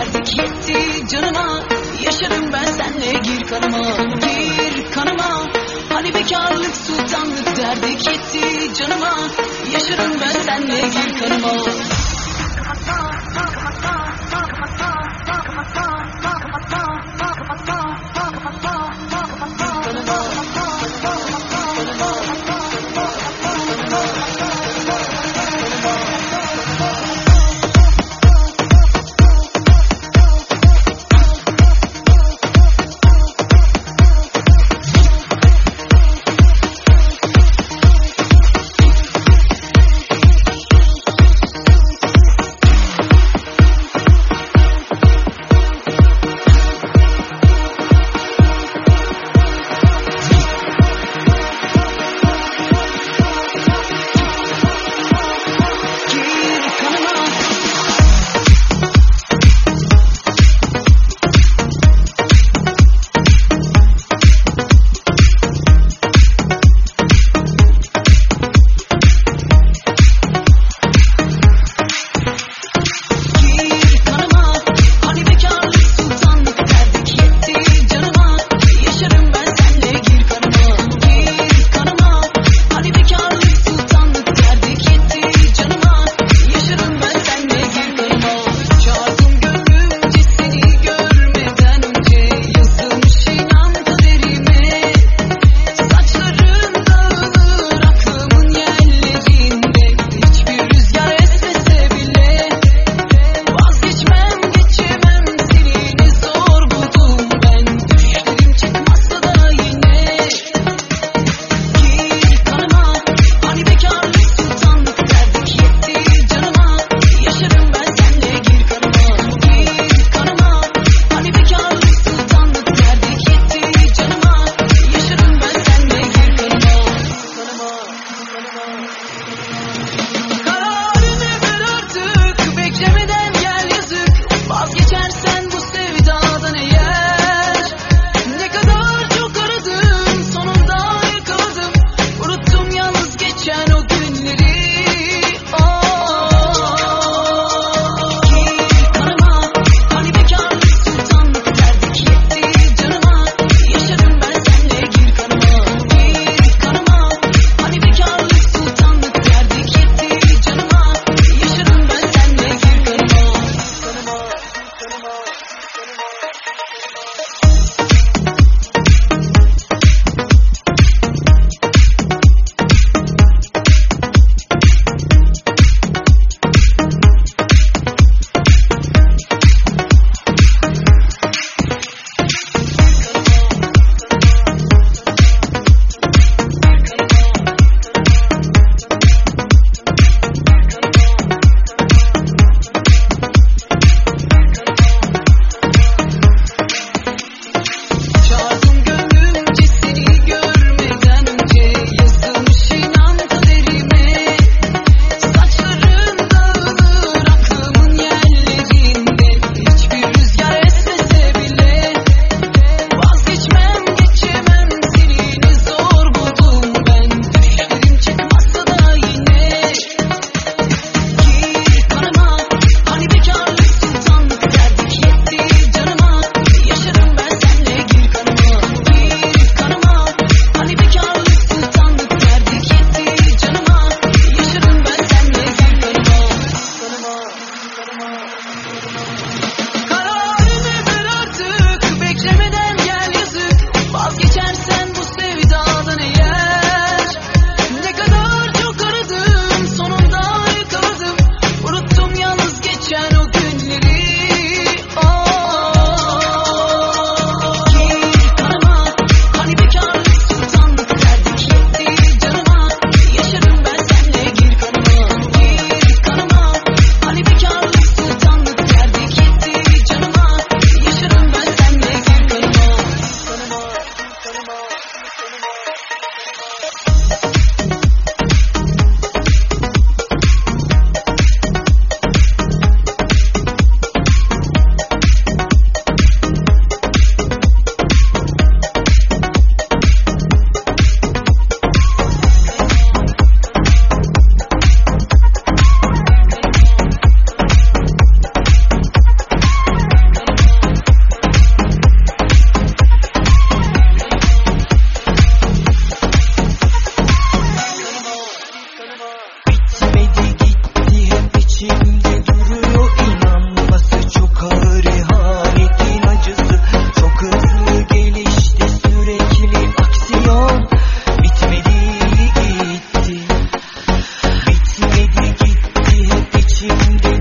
derdik yetti canıma. Yaşarım ben senle gir kanıma Gir kanıma. Hani bekarlık sultanlık derdik yetti canıma. Yaşarım ben senle gir kanıma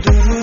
do.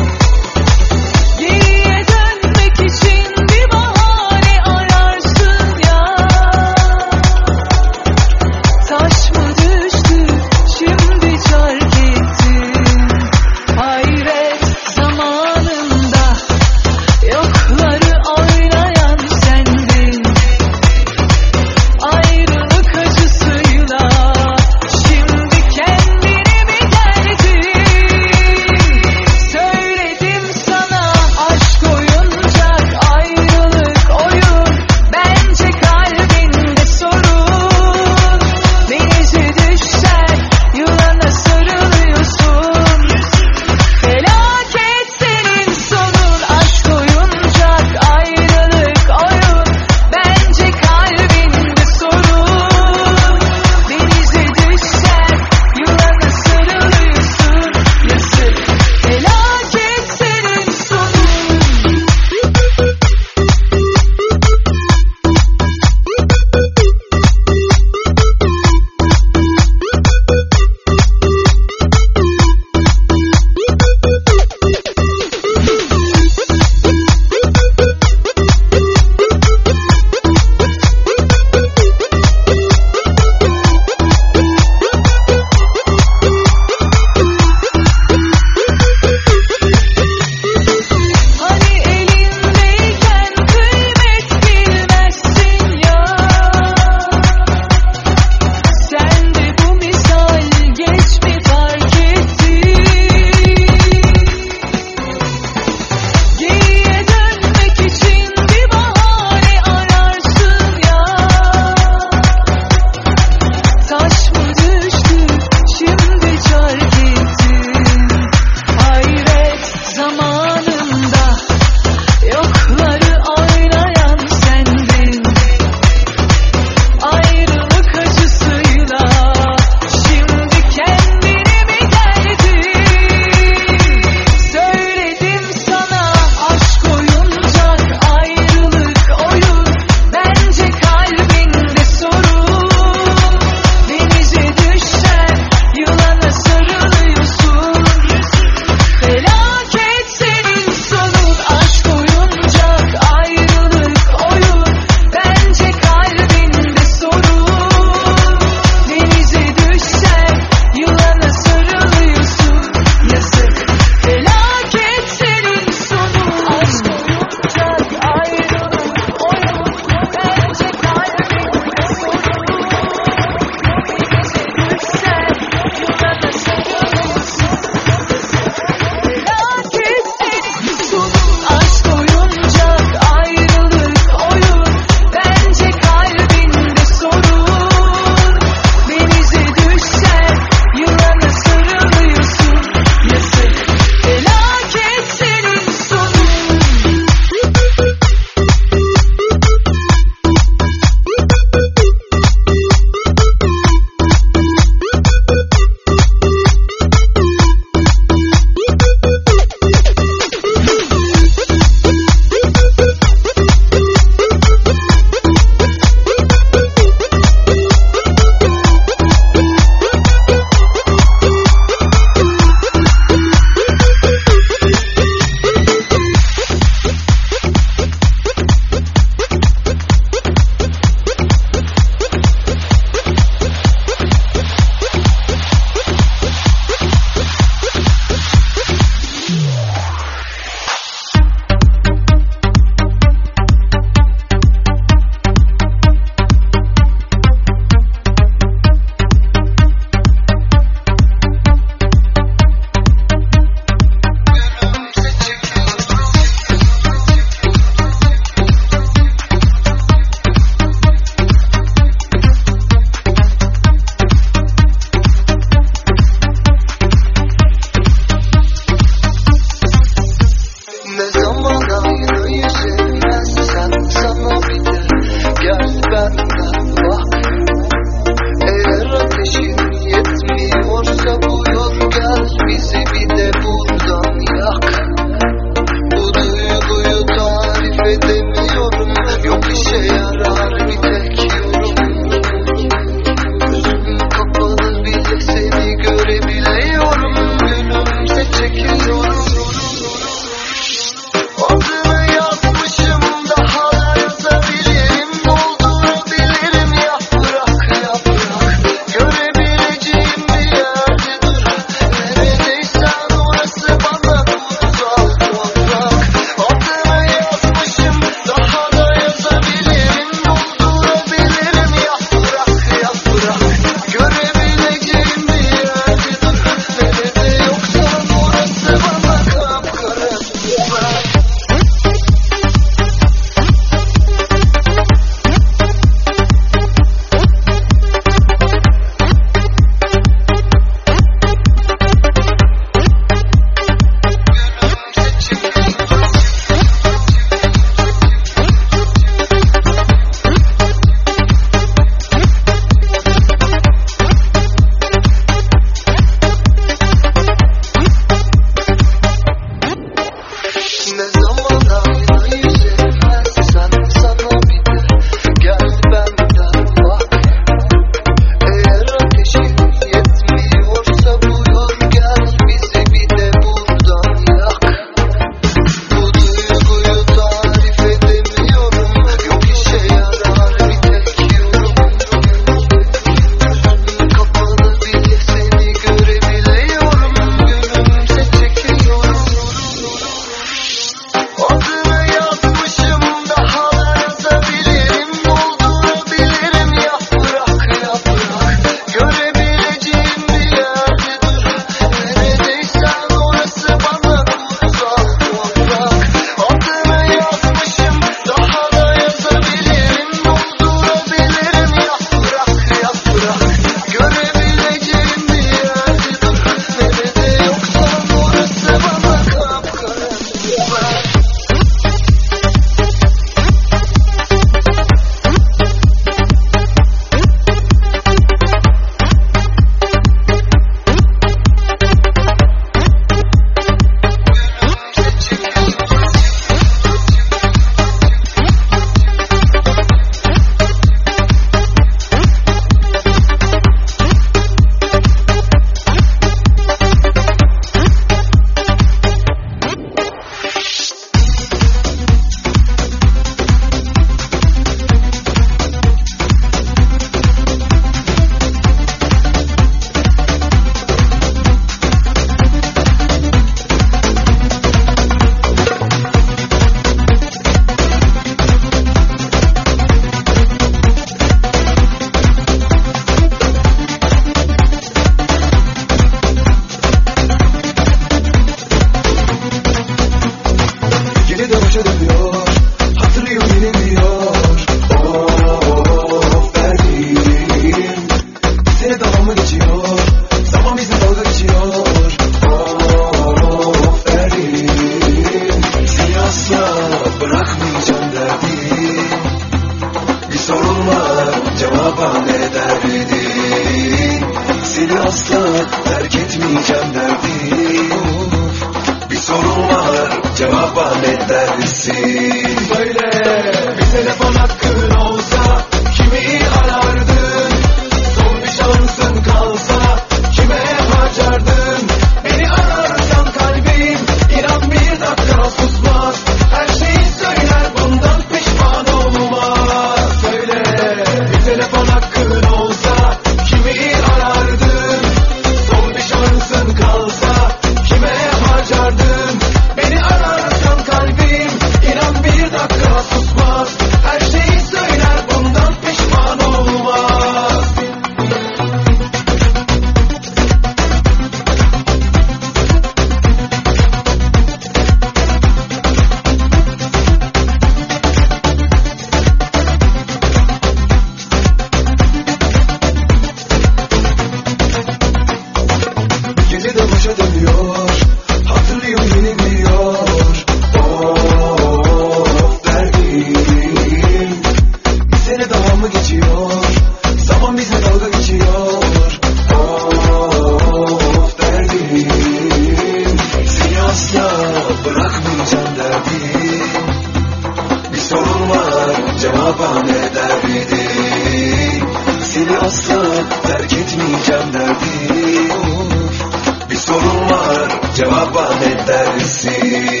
Cevaba ne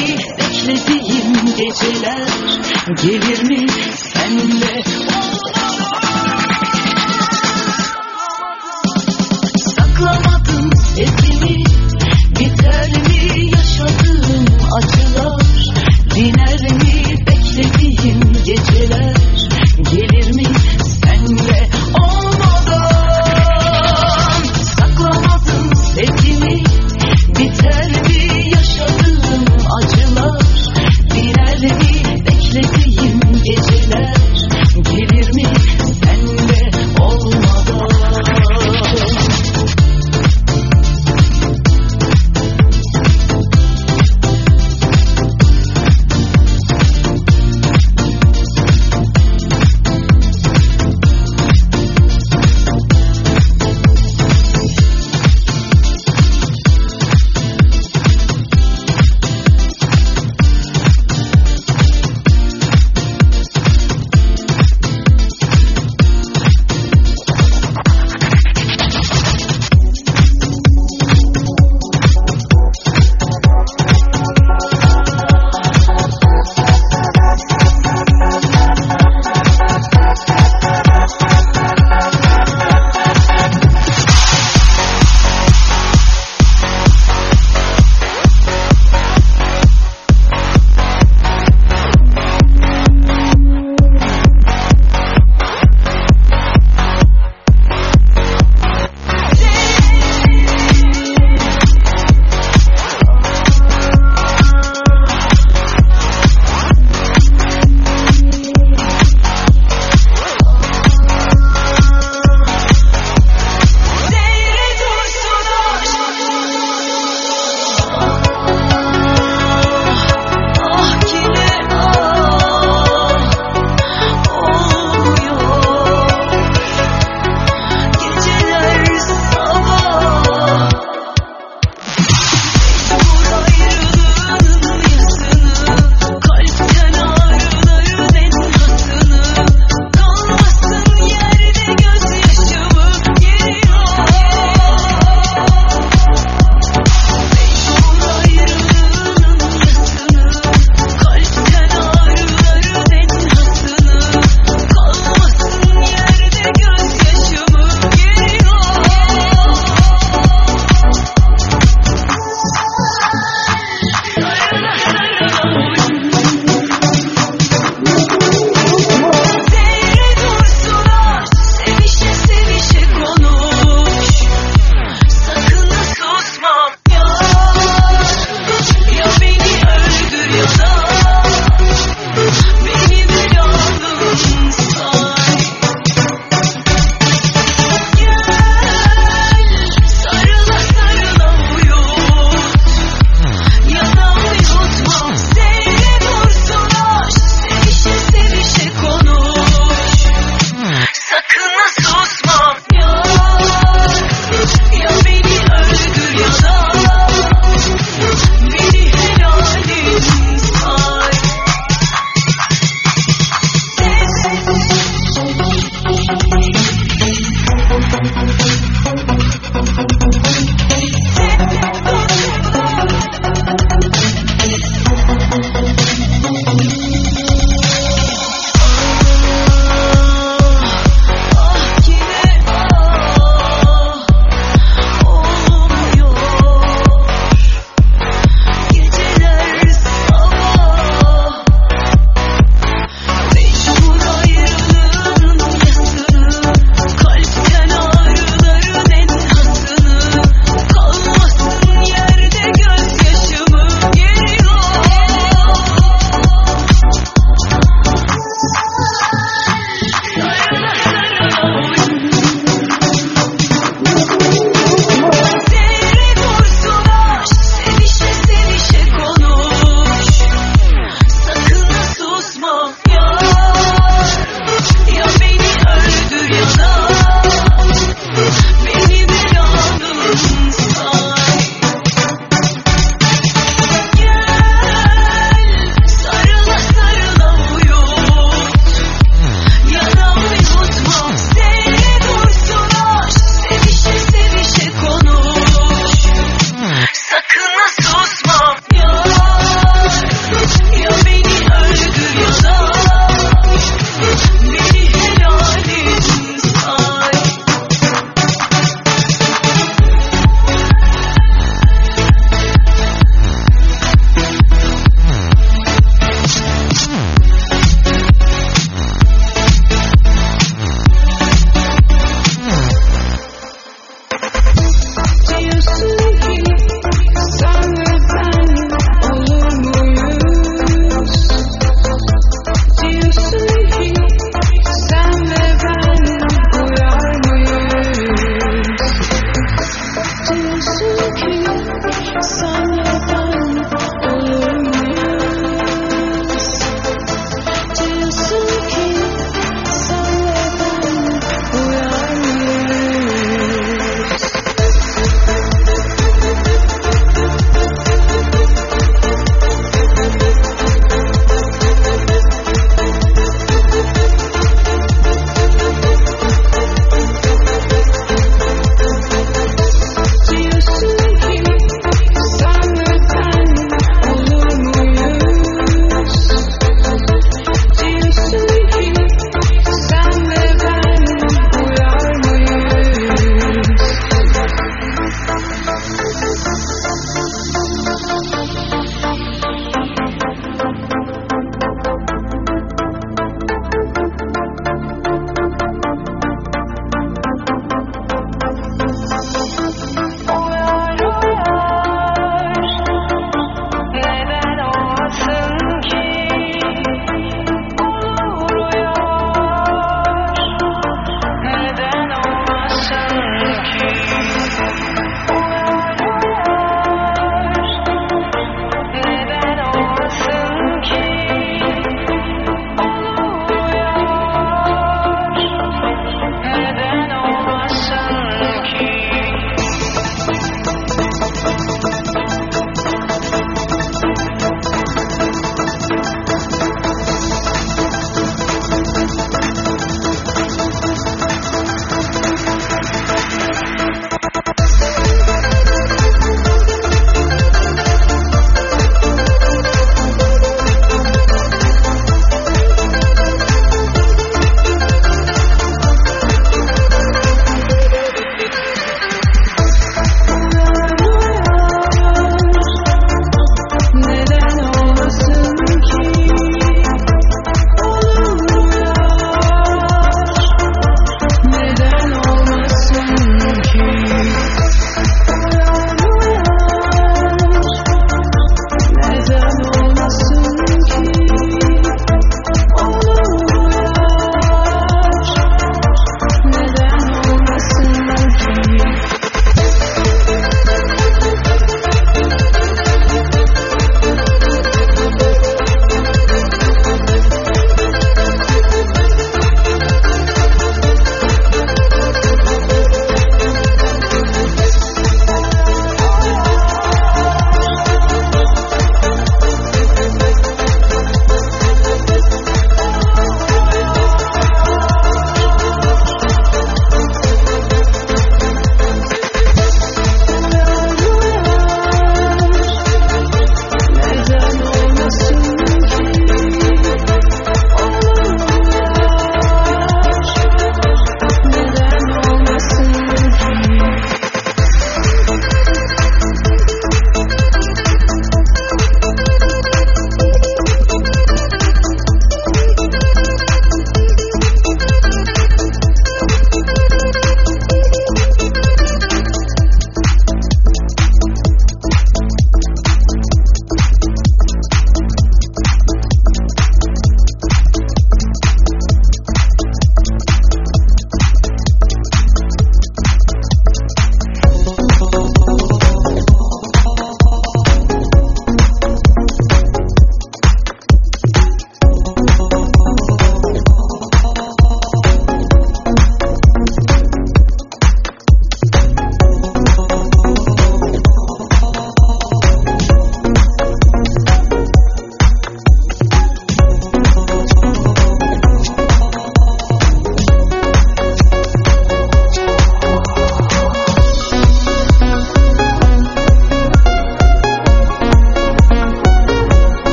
Beklediğim geceler gelir mi senle? Saklamadım sesimi biter mi yaşadığım acılar? Diner mi beklediğim geceler gelir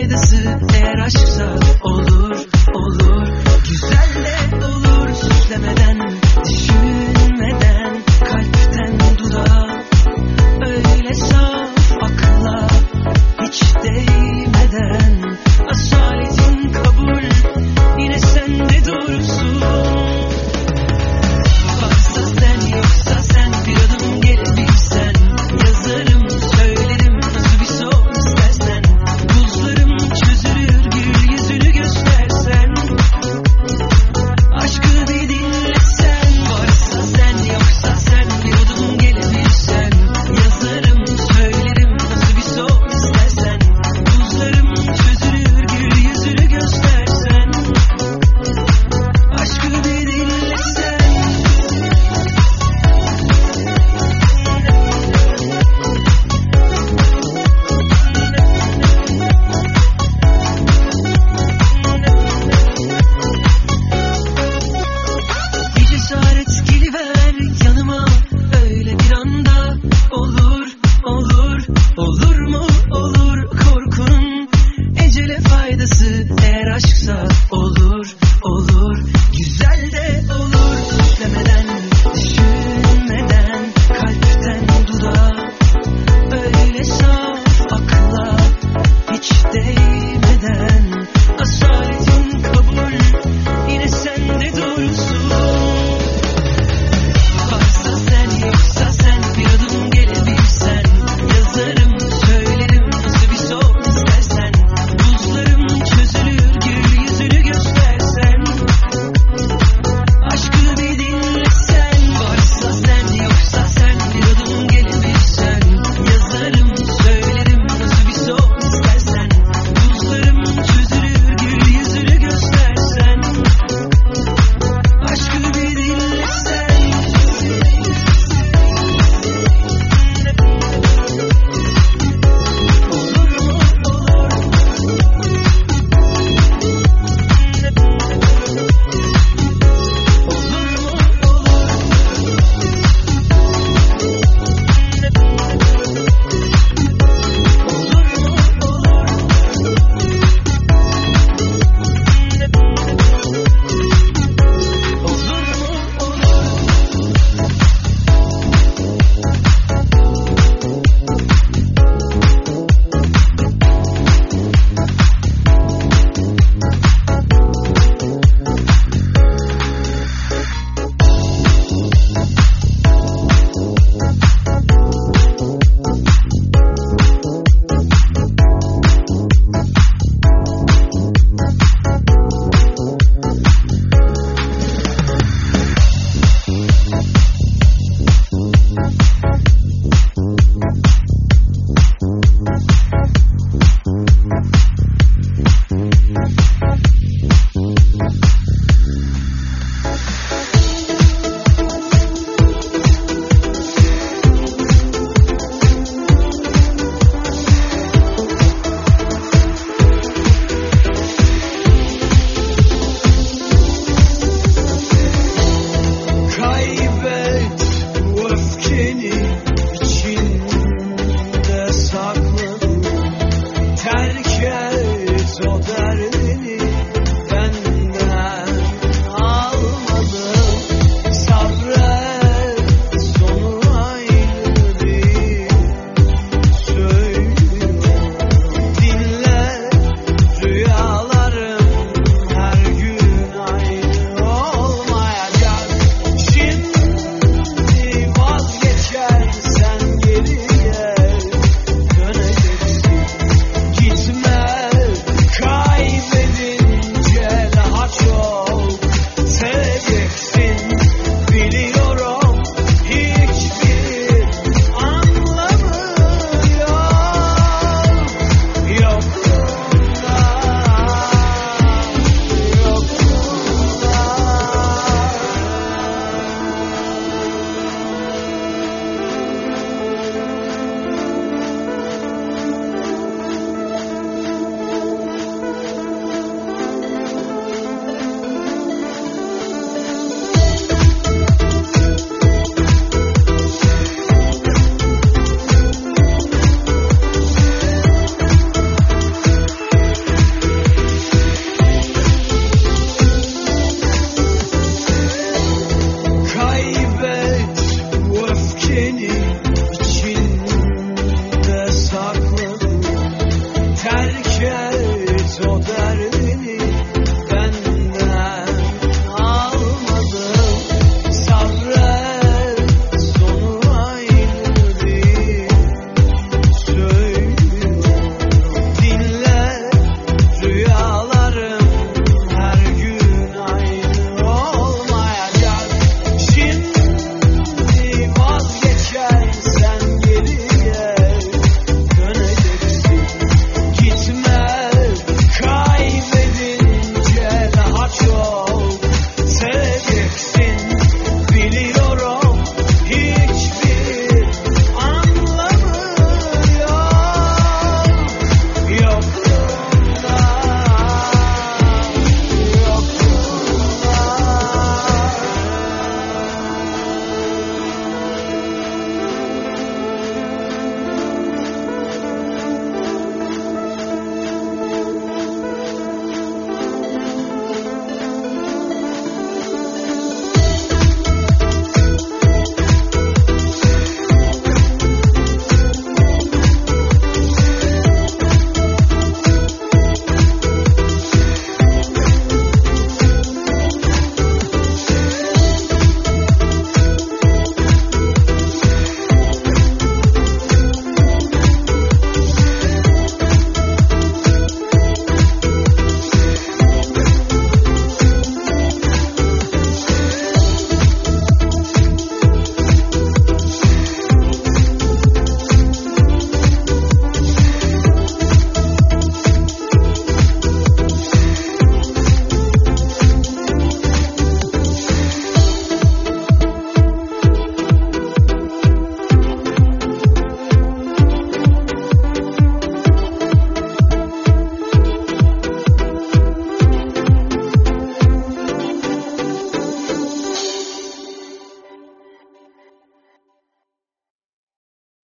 faydası eğer aşksa olur.